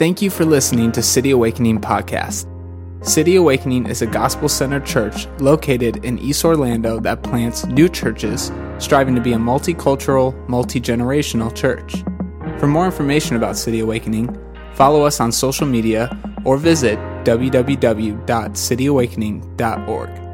Thank you for listening to City Awakening Podcast. City Awakening is a gospel centered church located in East Orlando that plants new churches, striving to be a multicultural, multi generational church. For more information about City Awakening, follow us on social media or visit www.cityawakening.org.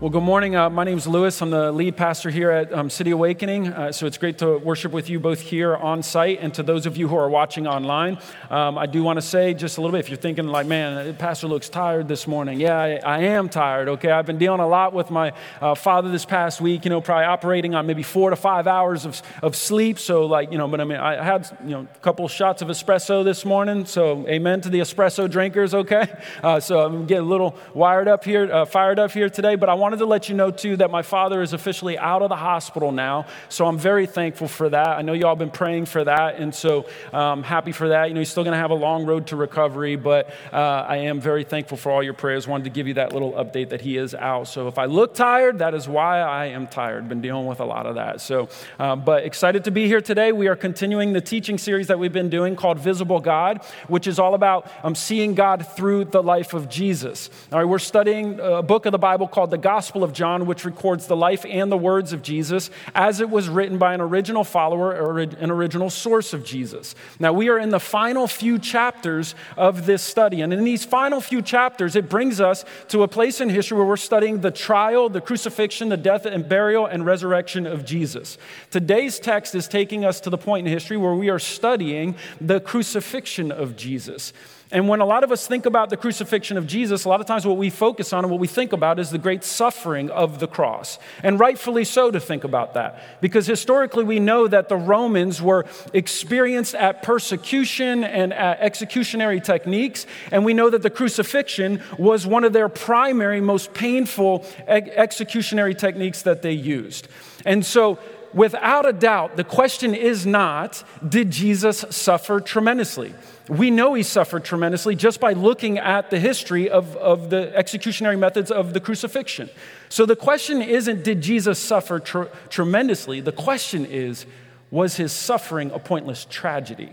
Well, good morning. Uh, my name is Lewis. I'm the lead pastor here at um, City Awakening. Uh, so it's great to worship with you both here on site and to those of you who are watching online. Um, I do want to say just a little bit if you're thinking, like, man, the Pastor looks tired this morning. Yeah, I, I am tired, okay? I've been dealing a lot with my uh, father this past week, you know, probably operating on maybe four to five hours of, of sleep. So, like, you know, but I mean, I had, you know, a couple shots of espresso this morning. So, amen to the espresso drinkers, okay? Uh, so I'm getting a little wired up here, uh, fired up here today, but I want wanted to let you know, too, that my father is officially out of the hospital now. So I'm very thankful for that. I know you all been praying for that. And so I'm um, happy for that. You know, he's still going to have a long road to recovery, but uh, I am very thankful for all your prayers. Wanted to give you that little update that he is out. So if I look tired, that is why I am tired. Been dealing with a lot of that. So, uh, but excited to be here today. We are continuing the teaching series that we've been doing called Visible God, which is all about um, seeing God through the life of Jesus. All right, we're studying a book of the Bible called the Gospel Gospel of John, which records the life and the words of Jesus as it was written by an original follower or an original source of Jesus. Now, we are in the final few chapters of this study. And in these final few chapters, it brings us to a place in history where we're studying the trial, the crucifixion, the death and burial and resurrection of Jesus. Today's text is taking us to the point in history where we are studying the crucifixion of Jesus. And when a lot of us think about the crucifixion of Jesus, a lot of times what we focus on and what we think about is the great suffering of the cross. And rightfully so to think about that. Because historically we know that the Romans were experienced at persecution and at executionary techniques. And we know that the crucifixion was one of their primary, most painful executionary techniques that they used. And so without a doubt, the question is not, did Jesus suffer tremendously? We know he suffered tremendously just by looking at the history of, of the executionary methods of the crucifixion. So the question isn't, did Jesus suffer tr- tremendously? The question is, was his suffering a pointless tragedy?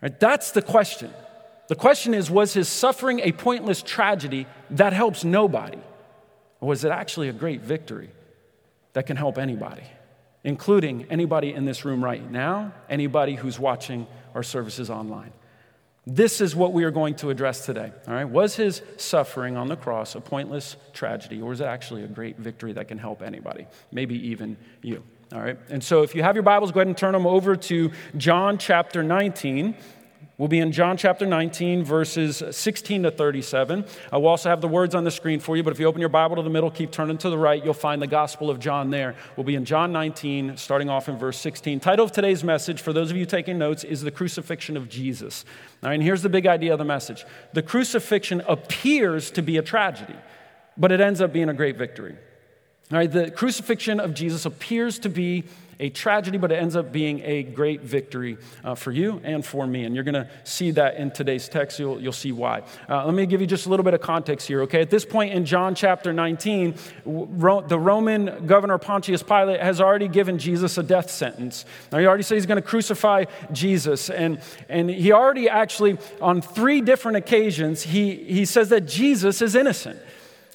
Right, that's the question. The question is, was his suffering a pointless tragedy that helps nobody? Or was it actually a great victory that can help anybody, including anybody in this room right now, anybody who's watching our services online? This is what we are going to address today. All right? Was his suffering on the cross a pointless tragedy, or is it actually a great victory that can help anybody, maybe even you? All right? And so if you have your Bibles, go ahead and turn them over to John chapter 19. We'll be in John chapter 19, verses 16 to 37. I will also have the words on the screen for you, but if you open your Bible to the middle, keep turning to the right, you'll find the Gospel of John there. We'll be in John 19, starting off in verse 16. Title of today's message, for those of you taking notes, is The Crucifixion of Jesus. All right, and here's the big idea of the message the crucifixion appears to be a tragedy, but it ends up being a great victory. All right, the crucifixion of Jesus appears to be a tragedy, but it ends up being a great victory uh, for you and for me. And you're going to see that in today's text. You'll, you'll see why. Uh, let me give you just a little bit of context here, okay? At this point in John chapter 19, Ro- the Roman governor Pontius Pilate has already given Jesus a death sentence. Now, he already said he's going to crucify Jesus. And, and he already actually, on three different occasions, he, he says that Jesus is innocent.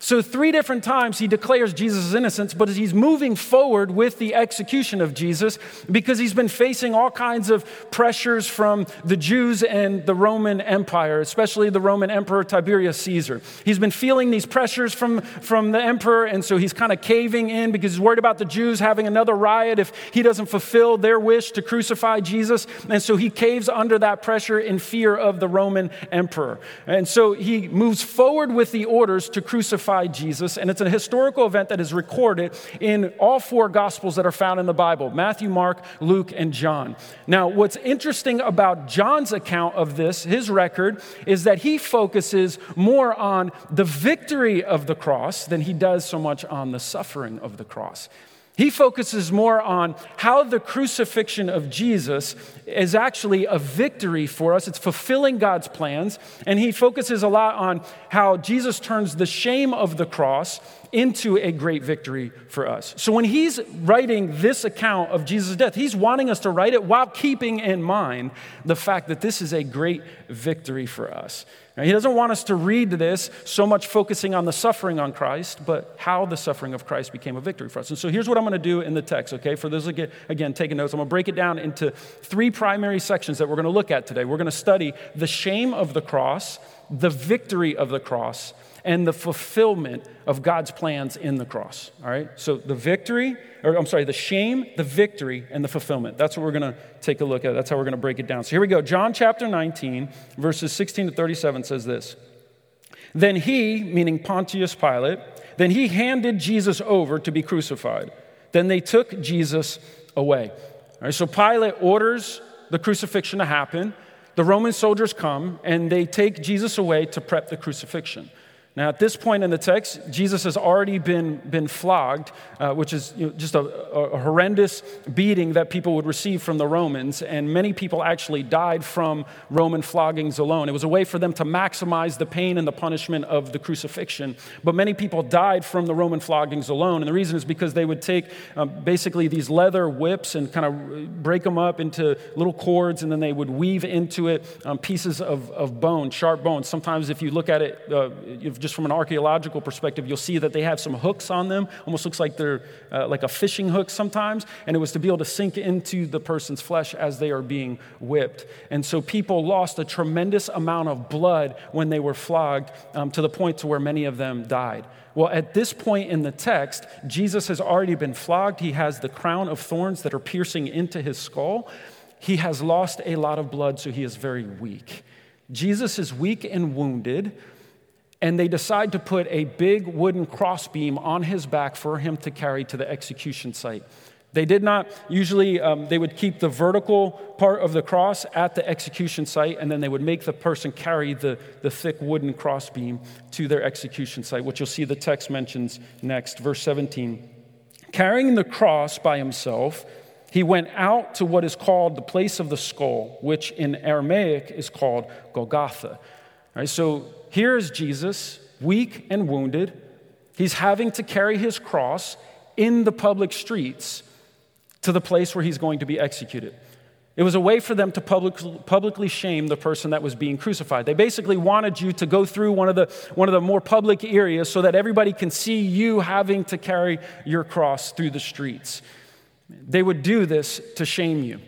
So, three different times he declares Jesus' innocence, but he's moving forward with the execution of Jesus because he's been facing all kinds of pressures from the Jews and the Roman Empire, especially the Roman Emperor Tiberius Caesar. He's been feeling these pressures from, from the emperor, and so he's kind of caving in because he's worried about the Jews having another riot if he doesn't fulfill their wish to crucify Jesus. And so he caves under that pressure in fear of the Roman emperor. And so he moves forward with the orders to crucify crucified Jesus, and it's a historical event that is recorded in all four Gospels that are found in the Bible Matthew, Mark, Luke, and John. Now, what's interesting about John's account of this, his record, is that he focuses more on the victory of the cross than he does so much on the suffering of the cross. He focuses more on how the crucifixion of Jesus is actually a victory for us. It's fulfilling God's plans. And he focuses a lot on how Jesus turns the shame of the cross into a great victory for us. So when he's writing this account of Jesus' death, he's wanting us to write it while keeping in mind the fact that this is a great victory for us. Now, he doesn't want us to read this so much focusing on the suffering on Christ, but how the suffering of Christ became a victory for us. And so here's what I'm going to do in the text, okay? For those, again, again taking notes, I'm going to break it down into three primary sections that we're going to look at today. We're going to study the shame of the cross, the victory of the cross, and the fulfillment of God's plans in the cross. All right? So the victory, or I'm sorry, the shame, the victory, and the fulfillment. That's what we're going to take a look at. That's how we're going to break it down. So here we go. John chapter 19, verses 16 to 37 says this Then he, meaning Pontius Pilate, then he handed Jesus over to be crucified. Then they took Jesus away. All right, so Pilate orders the crucifixion to happen. The Roman soldiers come and they take Jesus away to prep the crucifixion. Now, at this point in the text, Jesus has already been, been flogged, uh, which is you know, just a, a, horrendous beating that people would receive from the Romans. And many people actually died from Roman floggings alone. It was a way for them to maximize the pain and the punishment of the crucifixion. But many people died from the Roman floggings alone. And the reason is because they would take um, basically these leather whips and kind of break them up into little cords, and then they would weave into it um, pieces of, of bone, sharp bone. Sometimes, if you look at it, uh, just from an archaeological perspective, you'll see that they have some hooks on them. Almost looks like they're uh, like a fishing hook sometimes. And it was to be able to sink into the person's flesh as they are being whipped. And so people lost a tremendous amount of blood when they were flogged um, to the point to where many of them died. Well, at this point in the text, Jesus has already been flogged. He has the crown of thorns that are piercing into his skull. He has lost a lot of blood, so he is very weak. Jesus is weak and wounded, and they decide to put a big wooden crossbeam on his back for him to carry to the execution site. They did not usually, um, they would keep the vertical part of the cross at the execution site, and then they would make the person carry the, the thick wooden crossbeam to their execution site, which you'll see the text mentions next. Verse 17. Carrying the cross by himself, he went out to what is called the place of the skull, which in Aramaic is called Golgotha. All right, so here is Jesus, weak and wounded. He's having to carry his cross in the public streets to the place where he's going to be executed. It was a way for them to public, publicly shame the person that was being crucified. They basically wanted you to go through one of, the, one of the more public areas so that everybody can see you having to carry your cross through the streets. They would do this to shame you.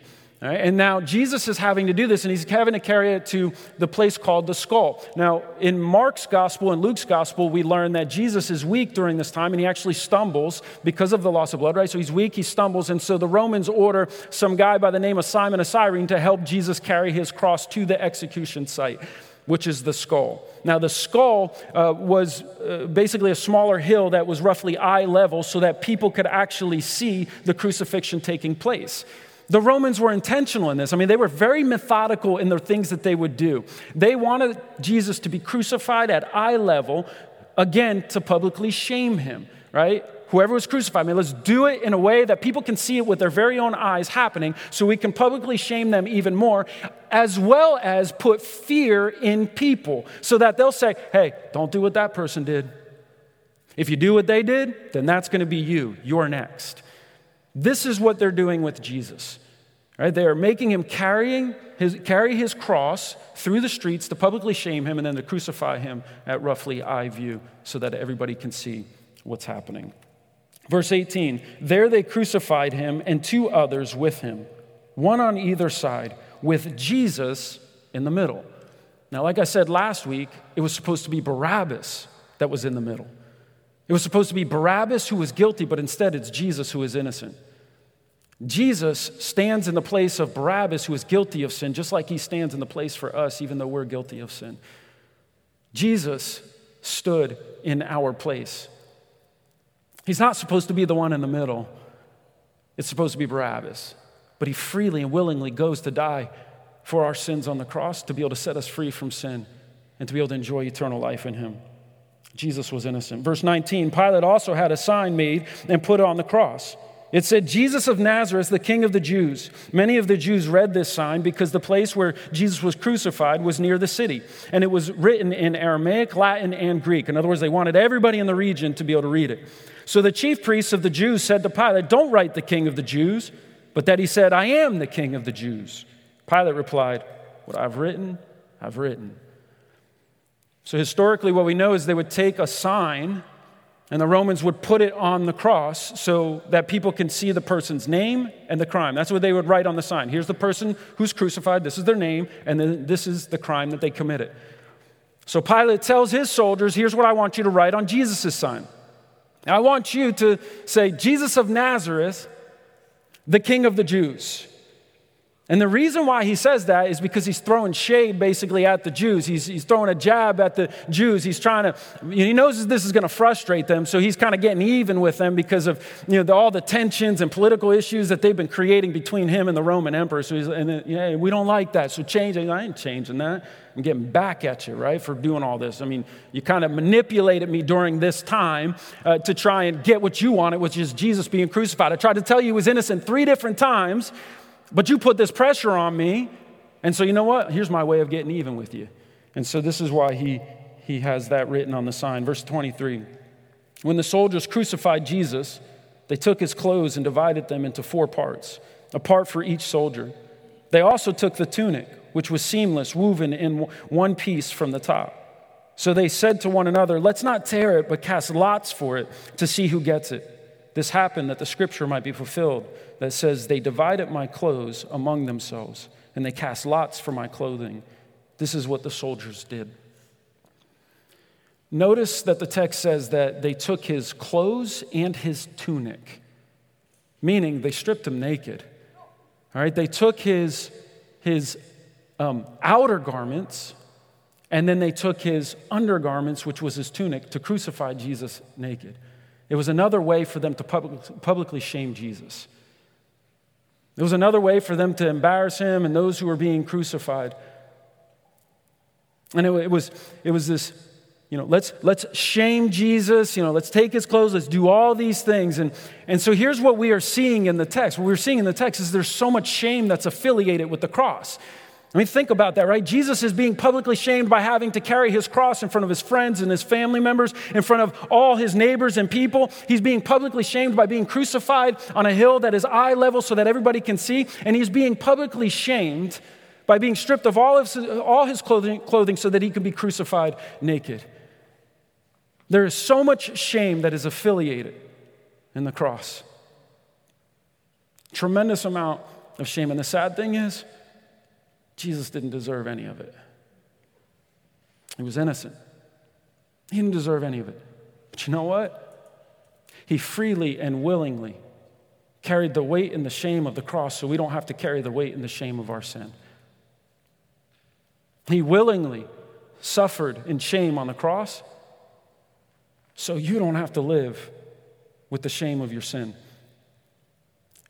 Right? And now Jesus is having to do this, and he's having to carry it to the place called the skull. Now, in Mark's gospel and Luke's gospel, we learn that Jesus is weak during this time, and he actually stumbles because of the loss of blood, right? So he's weak, he stumbles, and so the Romans order some guy by the name of Simon of Cyrene to help Jesus carry his cross to the execution site which is the skull. Now, the skull uh, was uh, basically a smaller hill that was roughly eye level so that people could actually see the crucifixion taking place. The Romans were intentional in this. I mean, they were very methodical in the things that they would do. They wanted Jesus to be crucified at eye level, again, to publicly shame him, right? Whoever was crucified, I mean, let's do it in a way that people can see it with their very own eyes happening so we can publicly shame them even more, as well as put fear in people so that they'll say, hey, don't do what that person did. If you do what they did, then that's going to be you. You're next. This is what they're doing with Jesus. Right? They are making him carrying his, carry his cross through the streets to publicly shame him and then to crucify him at roughly eye view so that everybody can see what's happening. Verse 18 There they crucified him and two others with him, one on either side, with Jesus in the middle. Now, like I said last week, it was supposed to be Barabbas that was in the middle. It was supposed to be Barabbas who was guilty, but instead it's Jesus who is innocent. Jesus stands in the place of Barabbas, who is guilty of sin, just like he stands in the place for us, even though we're guilty of sin. Jesus stood in our place. He's not supposed to be the one in the middle, it's supposed to be Barabbas. But he freely and willingly goes to die for our sins on the cross to be able to set us free from sin and to be able to enjoy eternal life in him. Jesus was innocent. Verse 19 Pilate also had a sign made and put it on the cross It said, Jesus of Nazareth, the King of the Jews. Many of the Jews read this sign because the place where Jesus was crucified was near the city. And it was written in Aramaic, Latin, and Greek. In other words, they wanted everybody in the region to be able to read it. So the chief priests of the Jews said to Pilate, Don't write the King of the Jews, but that he said, I am the King of the Jews. Pilate replied, What I've written, I've written. So historically, what we know is they would take a sign and the Romans would put it on the cross so that people can see the person's name and the crime. That's what they would write on the sign. Here's the person who's crucified, this is their name, and then this is the crime that they committed. So Pilate tells his soldiers, Here's what I want you to write on Jesus' sign. I want you to say, Jesus of Nazareth, the King of the Jews. And the reason why he says that is because he's throwing shade basically at the Jews. He's, he's throwing a jab at the Jews. He's trying to, he knows this is going to frustrate them, so he's kind of getting even with them because of you know, the, all the tensions and political issues that they've been creating between him and the Roman emperor. So he's, and yeah, we don't like that, so change it. I ain't changing that. I'm getting back at you, right, for doing all this. I mean, you kind of manipulated me during this time uh, to try and get what you wanted, which is Jesus being crucified. I tried to tell you he was innocent three different times. But you put this pressure on me. And so, you know what? Here's my way of getting even with you. And so, this is why he, he has that written on the sign. Verse 23 When the soldiers crucified Jesus, they took his clothes and divided them into four parts, a part for each soldier. They also took the tunic, which was seamless, woven in one piece from the top. So they said to one another, Let's not tear it, but cast lots for it to see who gets it. This happened that the scripture might be fulfilled that says, They divided my clothes among themselves, and they cast lots for my clothing. This is what the soldiers did. Notice that the text says that they took his clothes and his tunic, meaning they stripped him naked. All right, they took his, his um, outer garments and then they took his undergarments, which was his tunic, to crucify Jesus naked. It was another way for them to public, publicly shame Jesus. It was another way for them to embarrass him and those who were being crucified. And it, it, was, it was this, you know, let's, let's shame Jesus, you know, let's take his clothes, let's do all these things. And, and so here's what we are seeing in the text. What we're seeing in the text is there's so much shame that's affiliated with the cross. I mean, think about that, right? Jesus is being publicly shamed by having to carry his cross in front of his friends and his family members, in front of all his neighbors and people. He's being publicly shamed by being crucified on a hill that is eye level so that everybody can see. And he's being publicly shamed by being stripped of all, of all his clothing, clothing so that he can be crucified naked. There is so much shame that is affiliated in the cross. Tremendous amount of shame. And the sad thing is, Jesus didn't deserve any of it. He was innocent. He didn't deserve any of it. But you know what? He freely and willingly carried the weight and the shame of the cross so we don't have to carry the weight and the shame of our sin. He willingly suffered in shame on the cross so you don't have to live with the shame of your sin.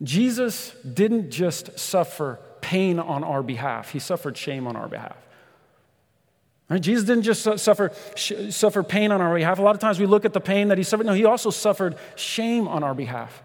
Jesus didn't just suffer pain on our behalf, he suffered shame on our behalf. Right? Jesus didn't just suffer, suffer pain on our behalf. A lot of times we look at the pain that he suffered. No, he also suffered shame on our behalf.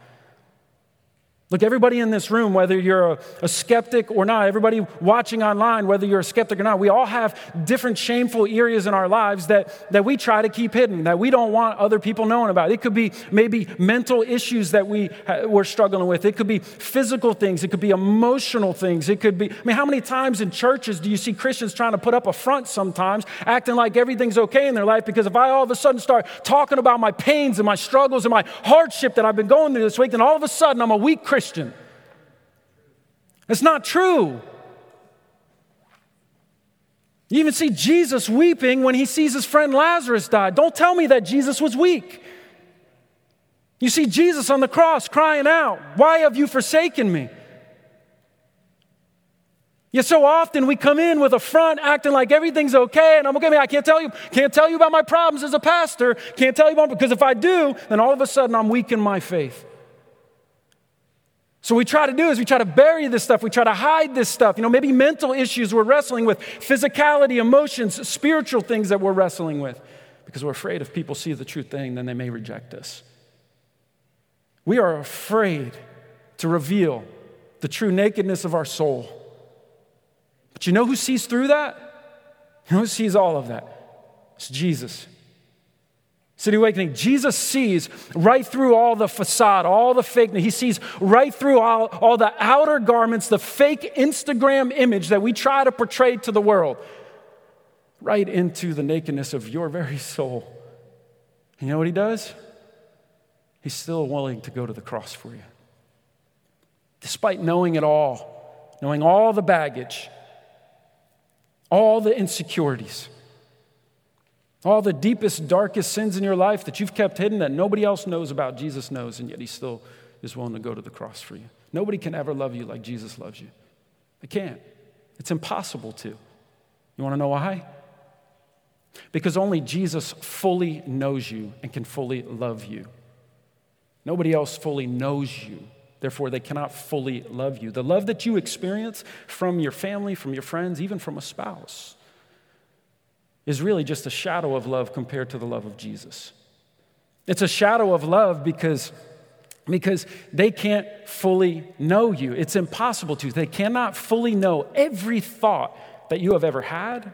Look, everybody in this room, whether you're a, a, skeptic or not, everybody watching online, whether you're a skeptic or not, we all have different shameful areas in our lives that, that we try to keep hidden, that we don't want other people knowing about. It could be maybe mental issues that we, we're struggling with. It could be physical things. It could be emotional things. It could be, I mean, how many times in churches do you see Christians trying to put up a front sometimes, acting like everything's okay in their life? Because if I all of a sudden start talking about my pains and my struggles and my hardship that I've been going through this week, then all of a sudden I'm a weak Christian Christian. It's not true. You even see Jesus weeping when he sees his friend Lazarus die. Don't tell me that Jesus was weak. You see Jesus on the cross crying out, Why have you forsaken me? Yet so often we come in with a front acting like everything's okay and I'm okay. I can't tell you, can't tell you about my problems as a pastor. Can't tell you about because if I do, then all of a sudden I'm weak in my faith. So, we try to do is we try to bury this stuff. We try to hide this stuff. You know, maybe mental issues we're wrestling with, physicality, emotions, spiritual things that we're wrestling with, because we're afraid if people see the true thing, then they may reject us. We are afraid to reveal the true nakedness of our soul. But you know who sees through that? You know who sees all of that? It's Jesus. City Awakening, Jesus sees right through all the facade, all the fake. He sees right through all, all the outer garments, the fake Instagram image that we try to portray to the world, right into the nakedness of your very soul. You know what he does? He's still willing to go to the cross for you. Despite knowing it all, knowing all the baggage, all the insecurities all the deepest, darkest sins in your life that you've kept hidden that nobody else knows about, Jesus knows, and yet He still is willing to go to the cross for you. Nobody can ever love you like Jesus loves you. They can't. It's impossible to. You want to know why? Because only Jesus fully knows you and can fully love you. Nobody else fully knows you. Therefore, they cannot fully love you. The love that you experience from your family, from your friends, even from a spouse, is really just a shadow of love compared to the love of Jesus. It's a shadow of love because, because they can't fully know you. It's impossible to. They cannot fully know every thought that you have ever had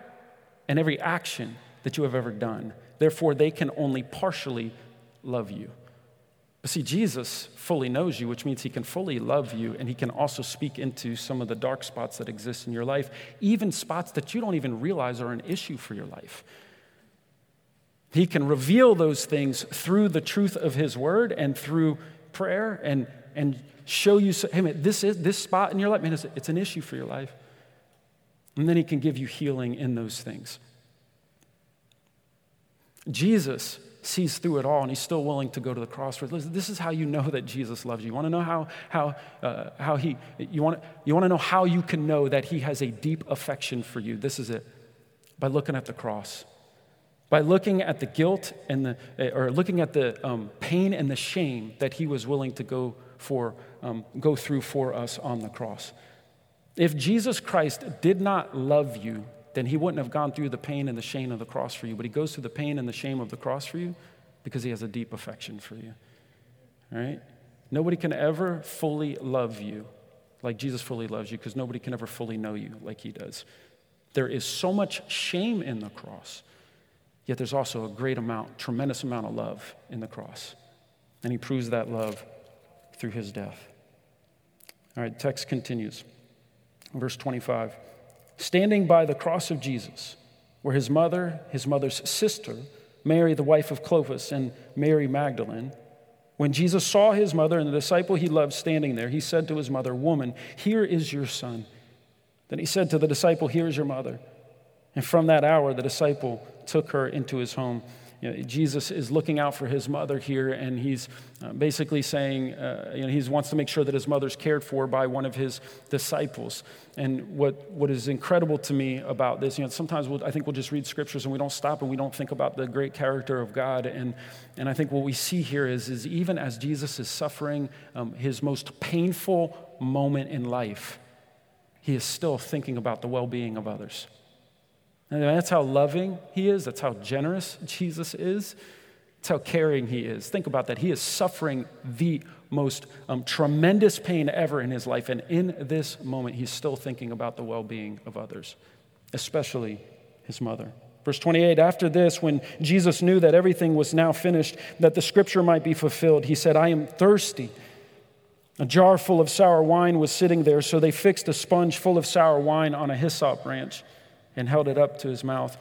and every action that you have ever done. Therefore, they can only partially love you. But see, Jesus fully knows you, which means he can fully love you, and he can also speak into some of the dark spots that exist in your life, even spots that you don't even realize are an issue for your life. He can reveal those things through the truth of his word and through prayer and, and show you, hey man, this, is, this spot in your life, man, it's, it's an issue for your life. And then he can give you healing in those things. Jesus sees through it all and he's still willing to go to the cross for Listen, this is how you know that Jesus loves you. You want to know how, how, uh, how he, you want, you want to know how you can know that he has a deep affection for you. This is it by looking at the cross. By looking at the guilt and the, eh, or looking at the um, pain and the shame that he was willing to go for, um, go through for us on the cross. If Jesus Christ did not love you then he wouldn't have gone through the pain and the shame of the cross for you. But he goes through the pain and the shame of the cross for you because he has a deep affection for you. All right? Nobody can ever fully love you like Jesus fully loves you because nobody can ever fully know you like he does. There is so much shame in the cross, yet there's also a great amount, tremendous amount of love in the cross. And he proves that love through his death. All right, text continues. Verse 25. Standing by the cross of Jesus were his mother, his mother's sister, Mary, the wife of Clopas, and Mary Magdalene. When Jesus saw his mother and the disciple he loved standing there, he said to his mother, Woman, here is your son. Then he said to the disciple, Here is your mother. And from that hour, the disciple took her into his home. You know, Jesus is looking out for his mother here, and he's uh, basically saying, uh, you know, he wants to make sure that his mother's cared for by one of his disciples. And what, what is incredible to me about this, you know, sometimes we'll, I think we'll just read scriptures and we don't stop and we don't think about the great character of God. And, and I think what we see here is, is even as Jesus is suffering um, his most painful moment in life, he is still thinking about the well being of others. And that's how loving he is, that's how generous Jesus is, that's how caring he is. Think about that. He is suffering the most um, tremendous pain ever in his life, and in this moment, he's still thinking about the well being of others, especially his mother. Verse 28 After this, when Jesus knew that everything was now finished, that the scripture might be fulfilled, he said, I am thirsty. A jar full of sour wine was sitting there, so they fixed a sponge full of sour wine on a hyssop branch and held it up to his mouth.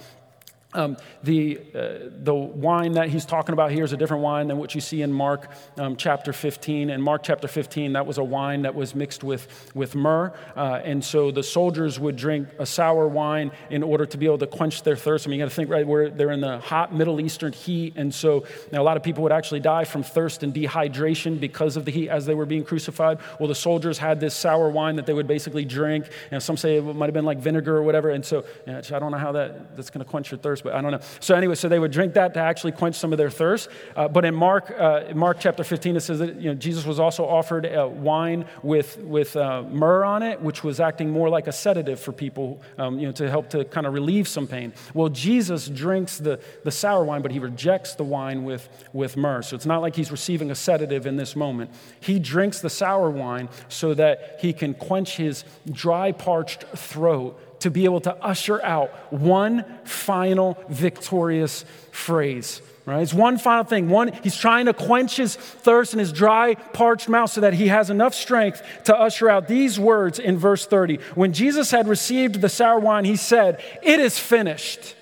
Um, the, uh, the wine that he's talking about here is a different wine than what you see in Mark um, chapter 15. In Mark chapter 15, that was a wine that was mixed with, with myrrh. Uh, and so the soldiers would drink a sour wine in order to be able to quench their thirst. I mean, you got to think, right, where they're in the hot Middle Eastern heat. And so now a lot of people would actually die from thirst and dehydration because of the heat as they were being crucified. Well, the soldiers had this sour wine that they would basically drink. And some say it might have been like vinegar or whatever. And so you know, I don't know how that, that's going to quench your thirst but I don't know. So anyway, so they would drink that to actually quench some of their thirst. Uh, but in Mark, uh, Mark chapter 15, it says that you know, Jesus was also offered uh, wine with, with uh, myrrh on it, which was acting more like a sedative for people, um, you know, to help to kind of relieve some pain. Well, Jesus drinks the, the sour wine, but he rejects the wine with, with myrrh. So it's not like he's receiving a sedative in this moment. He drinks the sour wine so that he can quench his dry, parched throat to be able to usher out one final victorious phrase. Right? It's one final thing. One, he's trying to quench his thirst in his dry, parched mouth so that he has enough strength to usher out these words in verse 30. When Jesus had received the sour wine, he said, It is finished.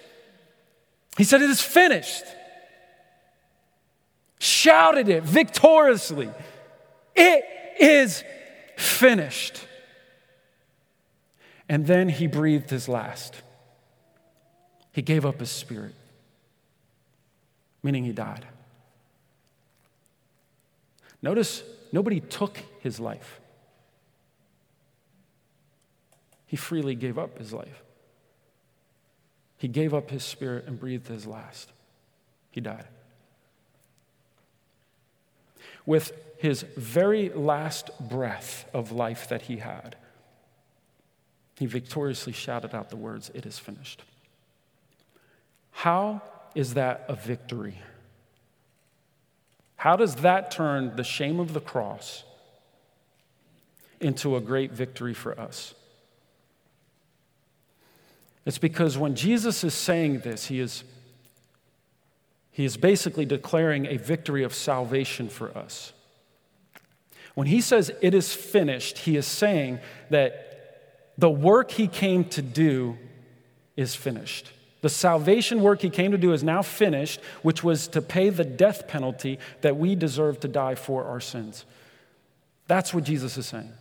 He said, It is finished. Shouted it victoriously. It is finished. And then he breathed his last. He gave up his spirit, meaning he died. Notice nobody took his life, he freely gave up his life. He gave up his spirit and breathed his last. He died. With his very last breath of life that he had, he victoriously shouted out the words, It is finished. How is that a victory? How does that turn the shame of the cross into a great victory for us? It's because when Jesus is saying this, he is, he is basically declaring a victory of salvation for us. When he says it is finished, he is saying that the work he came to do is finished. The salvation work he came to do is now finished, which was to pay the death penalty that we deserve to die for our sins. That's what Jesus is saying.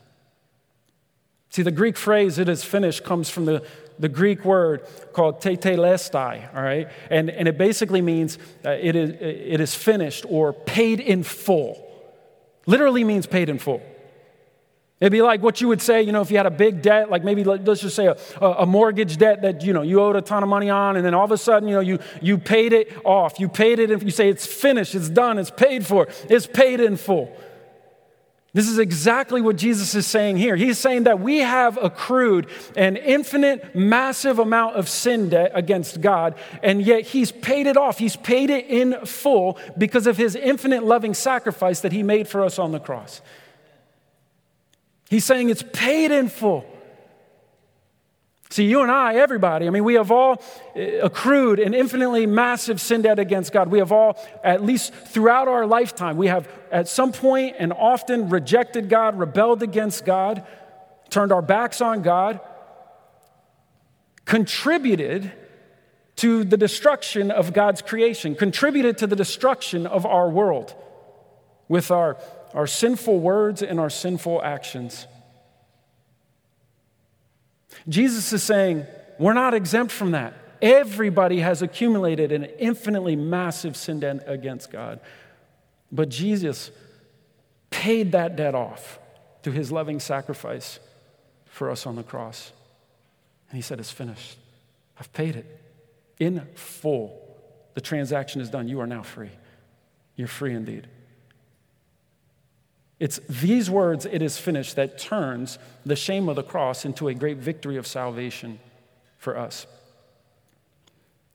See, the Greek phrase, it is finished, comes from the, the Greek word called tetelestai, all right? And, and it basically means uh, it, is, it is finished or paid in full. Literally means paid in full. It'd be like what you would say, you know, if you had a big debt, like maybe let's just say a, a, mortgage debt that, you know, you owed a ton of money on, and then all of a sudden, you know, you, you paid it off. You paid it, and you say it's finished, it's done, it's paid for, it's paid in full. This is exactly what Jesus is saying here. He's saying that we have accrued an infinite, massive amount of sin debt against God, and yet He's paid it off. He's paid it in full because of His infinite loving sacrifice that He made for us on the cross. He's saying it's paid in full. See, you and I, everybody, I mean, we have all eh, accrued an infinitely massive sin debt against God. We have all, at least throughout our lifetime, we have at some point and often rejected God, rebelled against God, turned our backs on God, contributed to the destruction of God's creation, contributed to the destruction of our world with our our sinful words and our sinful actions. Jesus is saying, we're not exempt from that. Everybody has accumulated an infinitely massive sin debt against God. But Jesus paid that debt off through his loving sacrifice for us on the cross. And he said, It's finished. I've paid it in full. The transaction is done. You are now free. You're free indeed. It's these words, it is finished, that turns the shame of the cross into a great victory of salvation for us.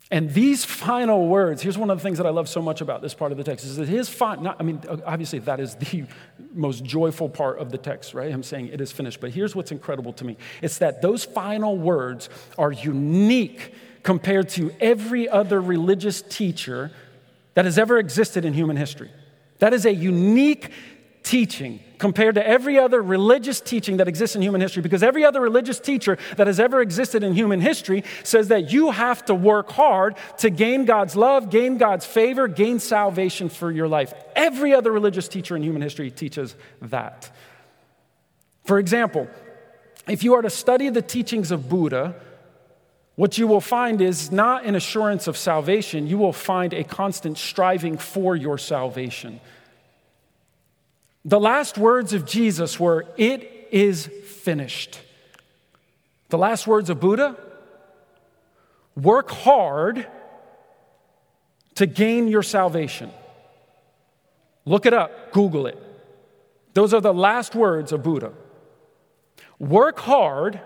And these final words, here's one of the things that I love so much about this part of the text, is that his final, I mean, obviously that is the most joyful part of the text, right? Him saying it is finished. But here's what's incredible to me it's that those final words are unique compared to every other religious teacher that has ever existed in human history. That is a unique teaching compared to every other religious teaching that exists in human history because every other religious teacher that has ever existed in human history says that you have to work hard to gain God's love, gain God's favor, gain salvation for your life. Every other religious teacher in human history teaches that. For example, if you are to study the teachings of Buddha, what you will find is not an assurance of salvation, you will find a constant striving for your salvation. The last words of Jesus were, It is finished. The last words of Buddha, work hard to gain your salvation. Look it up, Google it. Those are the last words of Buddha. Work hard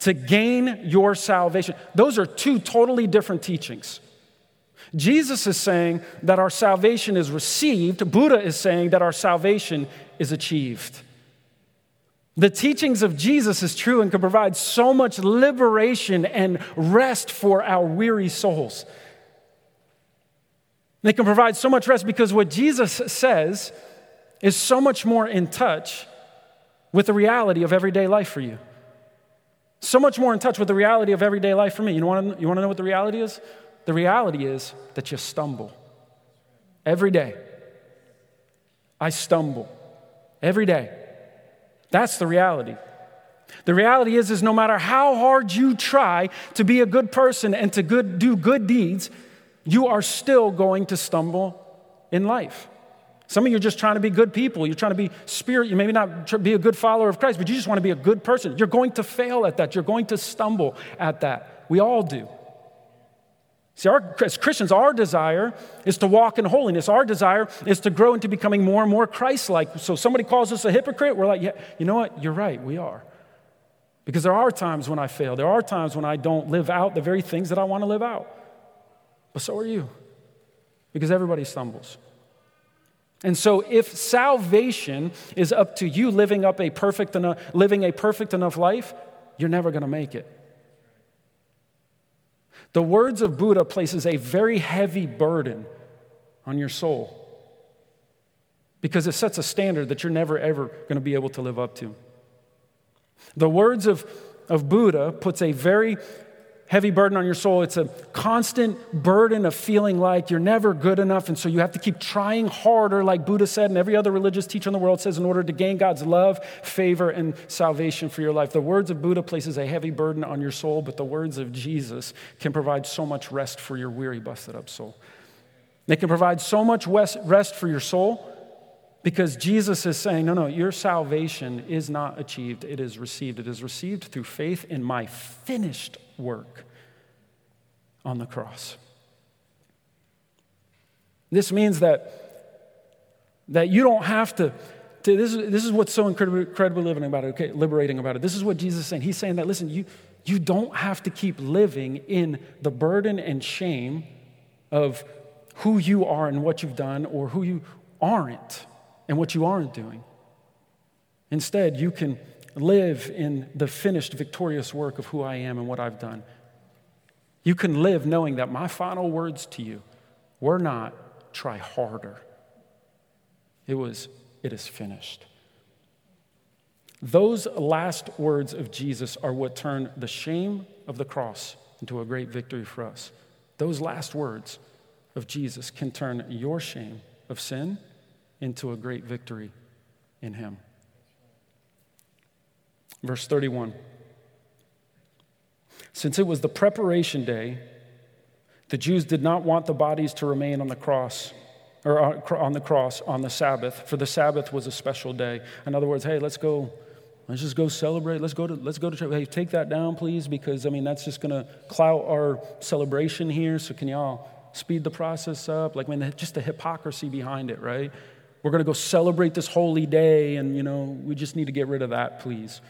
to gain your salvation. Those are two totally different teachings. Jesus is saying that our salvation is received, Buddha is saying that our salvation is achieved. The teachings of Jesus is true and can provide so much liberation and rest for our weary souls. They can provide so much rest because what Jesus says is so much more in touch with the reality of everyday life for you. So much more in touch with the reality of everyday life for me. You to, you want to know what the reality is? The reality is that you stumble every day. I stumble every day. That's the reality. The reality is, is no matter how hard you try to be a good person and to good, do good deeds, you are still going to stumble in life. Some of you are just trying to be good people. You're trying to be spirit. You maybe not be a good follower of Christ, but you just want to be a good person. You're going to fail at that. You're going to stumble at that. We all do. See, our, as Christians, our desire is to walk in holiness. Our desire is to grow into becoming more and more Christ like. So, somebody calls us a hypocrite, we're like, yeah, you know what? You're right, we are. Because there are times when I fail, there are times when I don't live out the very things that I want to live out. But so are you, because everybody stumbles. And so, if salvation is up to you living up a perfect enough, living a perfect enough life, you're never going to make it. The words of Buddha places a very heavy burden on your soul because it sets a standard that you're never ever going to be able to live up to. The words of, of Buddha puts a very heavy burden on your soul. It's a constant burden of feeling like you're never good enough, and so you have to keep trying harder, like Buddha said, and every other religious teacher in the world says, in order to gain God's love, favor, and salvation for your life. The words of Buddha places a heavy burden on your soul, but the words of Jesus can provide so much rest for your weary, busted up soul. They can provide so much rest for your soul because Jesus is saying, no, no, your salvation is not achieved, it is received. It is received through faith in my finished work on the cross. This means that, that you don't have to, to this, is, this is what's so incredibly, incredibly living about it, okay, liberating about it. This is what Jesus is saying. He's saying that, listen, you, you don't have to keep living in the burden and shame of who you are and what you've done or who you aren't and what you aren't doing. Instead, you can live in the finished, victorious work of who I am and what I've done. You can live knowing that my final words to you were not try harder. It was, it is finished. Those last words of Jesus are what turn the shame of the cross into a great victory for us. Those last words of Jesus can turn your shame of sin into a great victory in Him. Verse 31 Since it was the preparation day, the Jews did not want the bodies to remain on the cross or on the cross on the Sabbath, for the Sabbath was a special day. In other words, hey, let's go, let's just go celebrate. Let's go to, let's go to church. Hey, take that down, please, because I mean that's just going to clout our celebration here. So can y'all speed the process up? Like, I mean, just the hypocrisy behind it, right? We're going to go celebrate this holy day, and, you know, we just need to get rid of that, please.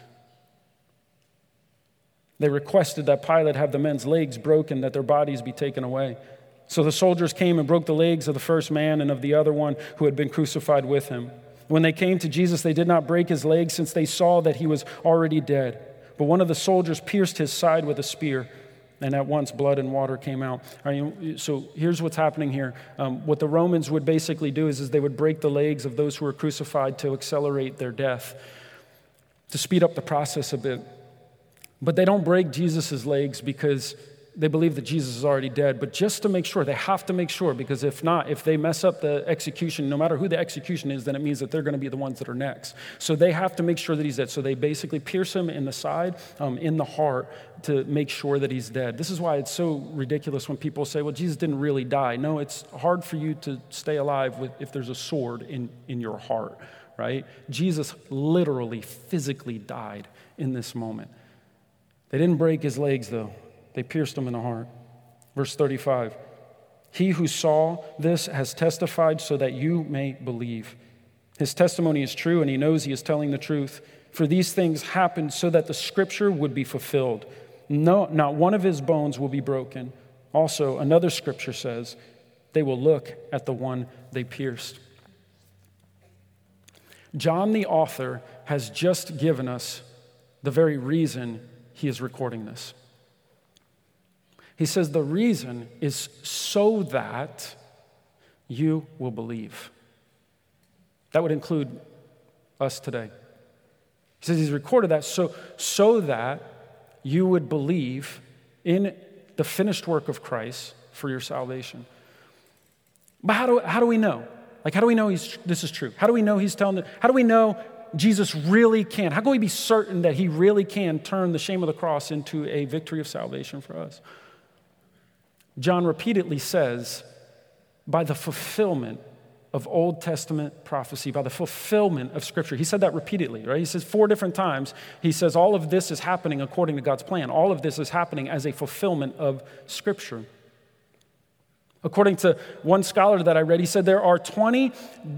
They requested that Pilate have the men's legs broken, that their bodies be taken away. So the soldiers came and broke the legs of the first man and of the other one who had been crucified with him. When they came to Jesus, they did not break his legs since they saw that he was already dead. But one of the soldiers pierced his side with a spear and at once blood and water came out. so here's what's happening here. Um, what the Romans would basically do is, is they would break the legs of those who were crucified to accelerate their death, to speed up the process a bit. But they don't break Jesus' legs because they believe that Jesus is already dead, but just to make sure, they have to make sure, because if not, if they mess up the execution, no matter who the execution is, then it means that they're going to be the ones that are next. So they have to make sure that he's dead. So they basically pierce him in the side, um, in the heart, to make sure that he's dead. This is why it's so ridiculous when people say, well, Jesus didn't really die. No, it's hard for you to stay alive with, if there's a sword in, in your heart, right? Jesus literally, physically died in this moment. They didn't break his legs, though. They pierced him in the heart. Verse 35 He who saw this has testified so that you may believe. His testimony is true, and he knows he is telling the truth. For these things happened so that the scripture would be fulfilled. No, not one of his bones will be broken. Also, another scripture says, they will look at the one they pierced. John, the author, has just given us the very reason he is recording this. He says the reason is so that you will believe. That would include us today. He says he's recorded that so, so that you would believe in the finished work of Christ for your salvation. But how do, how do we know? Like, how do we know he's, this is true? How do we know he's telling the, how do we know Jesus really can? How can we be certain that he really can turn the shame of the cross into a victory of salvation for us? John repeatedly says, by the fulfillment of Old Testament prophecy, by the fulfillment of Scripture. He said that repeatedly, right? He says four different times, he says, all of this is happening according to God's plan. All of this is happening as a fulfillment of Scripture. According to one scholar that I read, he said there are 20,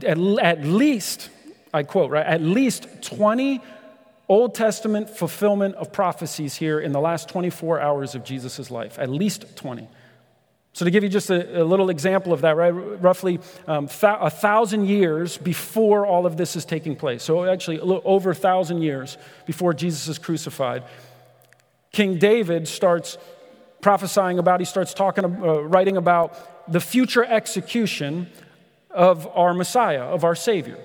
at, at least, I quote, right, at least 20 Old Testament fulfillment of prophecies here in the last 24 hours of Jesus' life. At least 20. So, to give you just a, a little example of that, right, roughly um, a thousand years before all of this is taking place, so actually a little over a thousand years before Jesus is crucified, King David starts prophesying about, he starts talking, uh, writing about the future execution of our Messiah, of our Savior.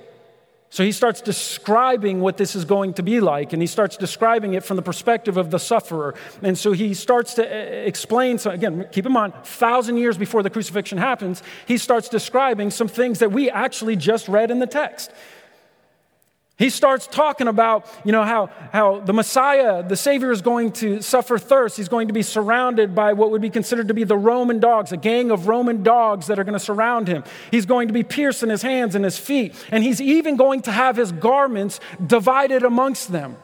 So he starts describing what this is going to be like, and he starts describing it from the perspective of the sufferer. And so he starts to uh, explain, so again, keep in mind, thousand years before the crucifixion happens, he starts describing some things that we actually just read in the text. He starts talking about, you know, how, how the Messiah, the Savior, is going to suffer thirst. He's going to be surrounded by what would be considered to be the Roman dogs, a gang of Roman dogs that are going to surround him. He's going to be pierced in his hands and his feet, and he's even going to have his garments divided amongst them.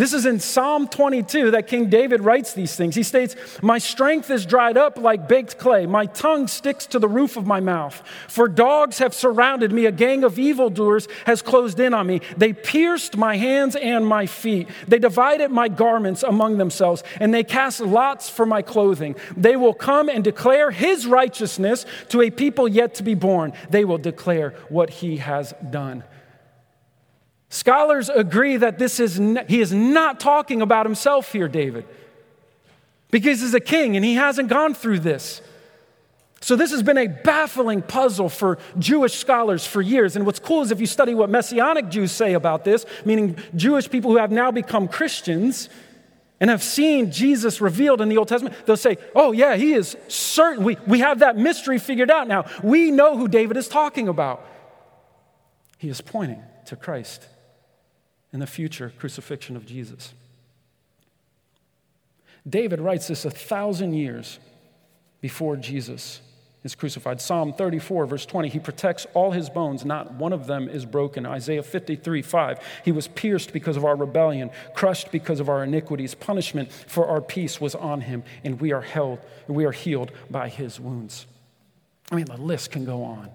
This is in Psalm 22 that King David writes these things. He states, My strength is dried up like baked clay. My tongue sticks to the roof of my mouth. For dogs have surrounded me. A gang of evildoers has closed in on me. They pierced my hands and my feet. They divided my garments among themselves, and they cast lots for my clothing. They will come and declare his righteousness to a people yet to be born. They will declare what he has done. Scholars agree that this is he is not talking about himself here, David, because he's a king and he hasn't gone through this. So, this has been a baffling puzzle for Jewish scholars for years. And what's cool is if you study what Messianic Jews say about this, meaning Jewish people who have now become Christians and have seen Jesus revealed in the Old Testament, they'll say, Oh, yeah, he is certain. We, we have that mystery figured out now. We know who David is talking about. He is pointing to Christ in the future crucifixion of Jesus. David writes this a thousand years before Jesus is crucified. Psalm 34, verse 20, he protects all his bones, not one of them is broken. Isaiah 53, 5, he was pierced because of our rebellion, crushed because of our iniquities. Punishment for our peace was on him, and we are held, we are healed by his wounds. I mean, the list can go on.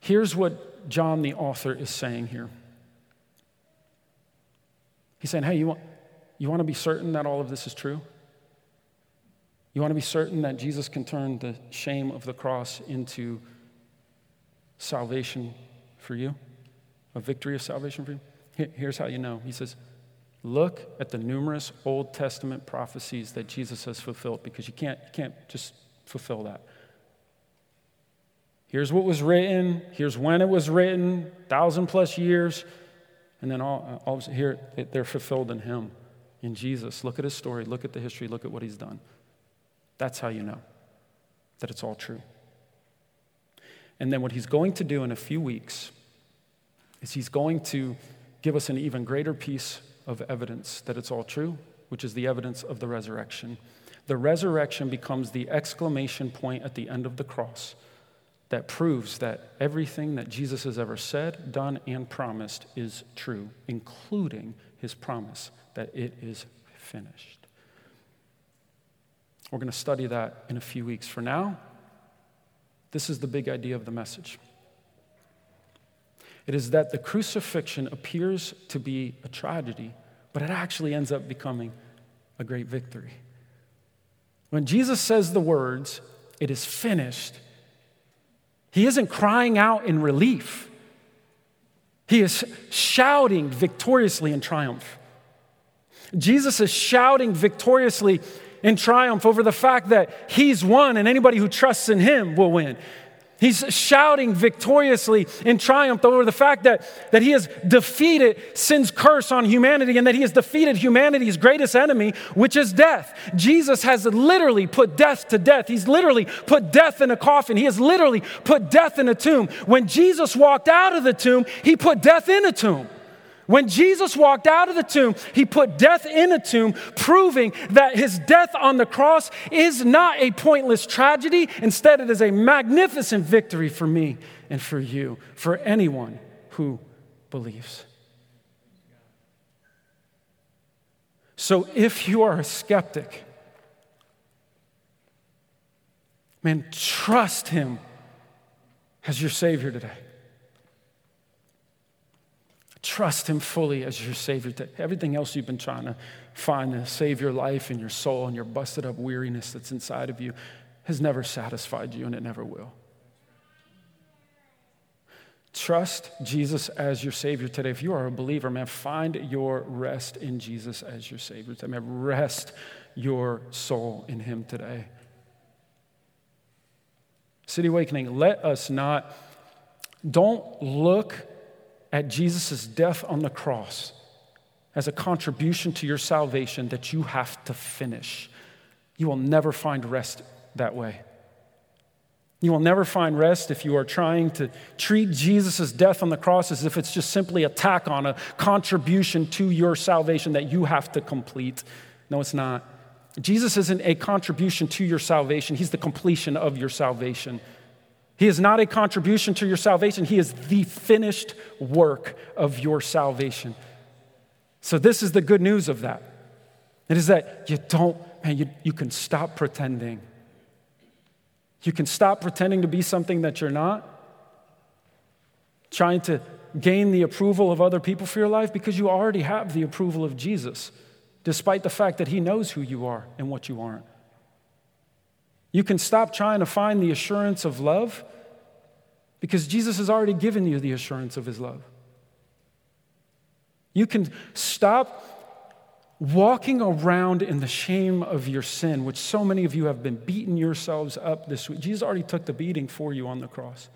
Here's what John, the author, is saying here. He's saying, hey, you want, you want to be certain that all of this is true? You want to be certain that Jesus can turn the shame of the cross into salvation for you? A victory of salvation for you? Here's how you know. He says, Look at the numerous Old Testament prophecies that Jesus has fulfilled because you can't, you can't just fulfill that. Here's what was written, here's when it was written, thousand plus years, and then all, uh, all here they're fulfilled in Him, in Jesus. Look at His story, look at the history, look at what He's done. That's how you know that it's all true. And then what He's going to do in a few weeks is He's going to give us an even greater piece of evidence that it's all true, which is the evidence of the resurrection. The resurrection becomes the exclamation point at the end of the cross that proves that everything that Jesus has ever said, done, and promised is true, including his promise that it is finished. We're going to study that in a few weeks. For now, this is the big idea of the message. It is that the crucifixion appears to be a tragedy, but it actually ends up becoming a great victory. When Jesus says the words, it is finished, he isn't crying out in relief. He is shouting victoriously in triumph. Jesus is shouting victoriously in triumph over the fact that he's won and anybody who trusts in him will win. He's shouting victoriously in triumph over the fact that, that he has defeated sin's curse on humanity and that he has defeated humanity's greatest enemy, which is death. Jesus has literally put death to death. He's literally put death in a coffin. He has literally put death in a tomb. When Jesus walked out of the tomb, he put death in a tomb. When Jesus walked out of the tomb, he put death in a tomb, proving that his death on the cross is not a pointless tragedy. Instead, it is a magnificent victory for me and for you, for anyone who believes. So if you are a skeptic, man, trust him as your Savior today. Trust Him fully as your Savior. Today. Everything else you've been trying to find to save your life and your soul and your busted up weariness that's inside of you has never satisfied you and it never will. Trust Jesus as your Savior today. If you are a believer, man, find your rest in Jesus as your Savior today. Man, rest your soul in Him today. City Awakening, let us not, don't look at Jesus' death on the cross as a contribution to your salvation that you have to finish. You will never find rest that way. You will never find rest if you are trying to treat Jesus' death on the cross as if it's just simply a tack on, a contribution to your salvation that you have to complete. No, it's not. Jesus isn't a contribution to your salvation, He's the completion of your salvation. He is not a contribution to your salvation, He is the finished work of your salvation. So, this is the good news of that. It is that you don't, man, you, you can stop pretending. You can stop pretending to be something that you're not, trying to gain the approval of other people for your life because you already have the approval of Jesus, despite the fact that He knows who you are and what you aren't. You can stop trying to find the assurance of love because Jesus has already given you the assurance of his love. You can stop walking around in the shame of your sin, which so many of you have been beating yourselves up this week. Jesus already took the beating for you on the cross.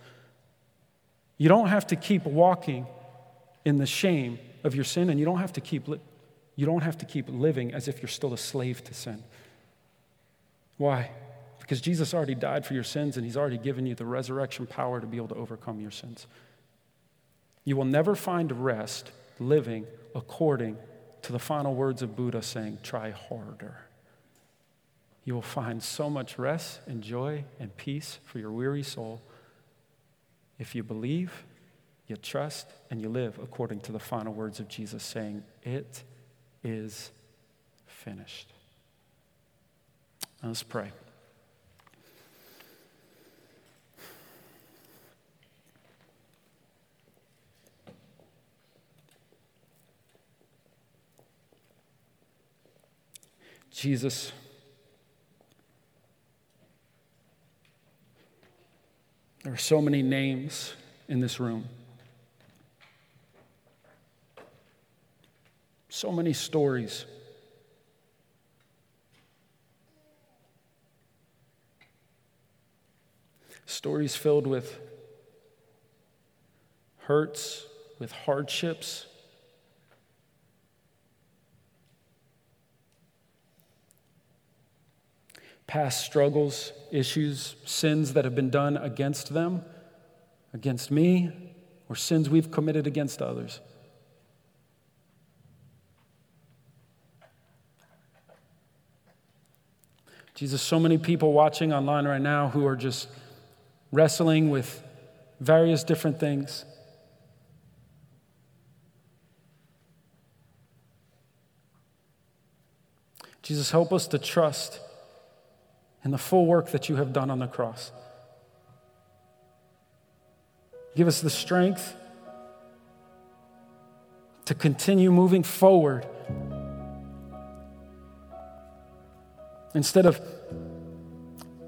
You don't have to keep walking in the shame of your sin, and you don't have to keep, li- you don't have to keep living as if you're still a slave to sin. Why? Because Jesus already died for your sins and he's already given you the resurrection power to be able to overcome your sins. You will never find rest living according to the final words of Buddha saying, try harder. You will find so much rest and joy and peace for your weary soul if you believe, you trust, and you live according to the final words of Jesus saying, It is finished. let's pray. Jesus, there are so many names in this room, so many stories. Stories filled with hurts, with hardships, past struggles, issues, sins that have been done against them, against me, or sins we've committed against others. Jesus, so many people watching online right now who are just wrestling with various different things. Jesus, help us to trust and the full work that you have done on the cross. Give us the strength to continue moving forward instead of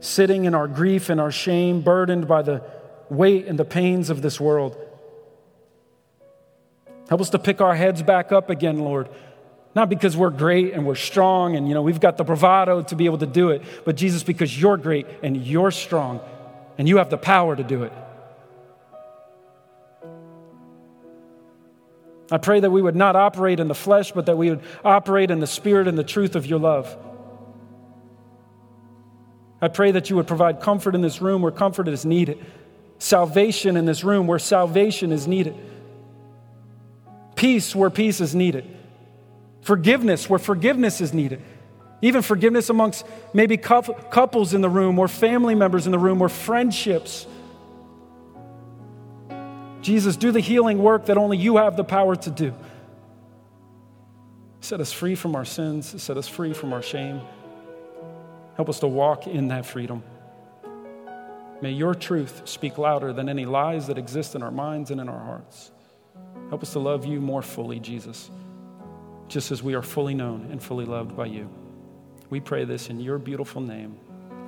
sitting in our grief and our shame, burdened by the weight and the pains of this world. Help us to pick our heads back up again, Lord. Not because we're great and we're strong and you know we've got the bravado to be able to do it, but Jesus because you're great and you're strong and you have the power to do it. I pray that we would not operate in the flesh, but that we would operate in the spirit and the truth of your love. I pray that you would provide comfort in this room where comfort is needed, salvation in this room where salvation is needed, peace where peace is needed, forgiveness where forgiveness is needed, even forgiveness amongst maybe couples in the room or family members in the room or friendships. Jesus, do the healing work that only you have the power to do. Set us free from our sins, set us free from our shame. Help us to walk in that freedom. May your truth speak louder than any lies that exist in our minds and in our hearts. Help us to love you more fully, Jesus, just as we are fully known and fully loved by you. We pray this in your beautiful name.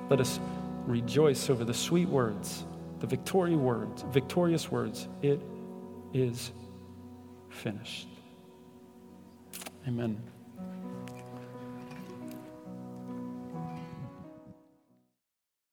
Let us rejoice over the sweet words, the victorious words, victorious words. It is finished. Amen.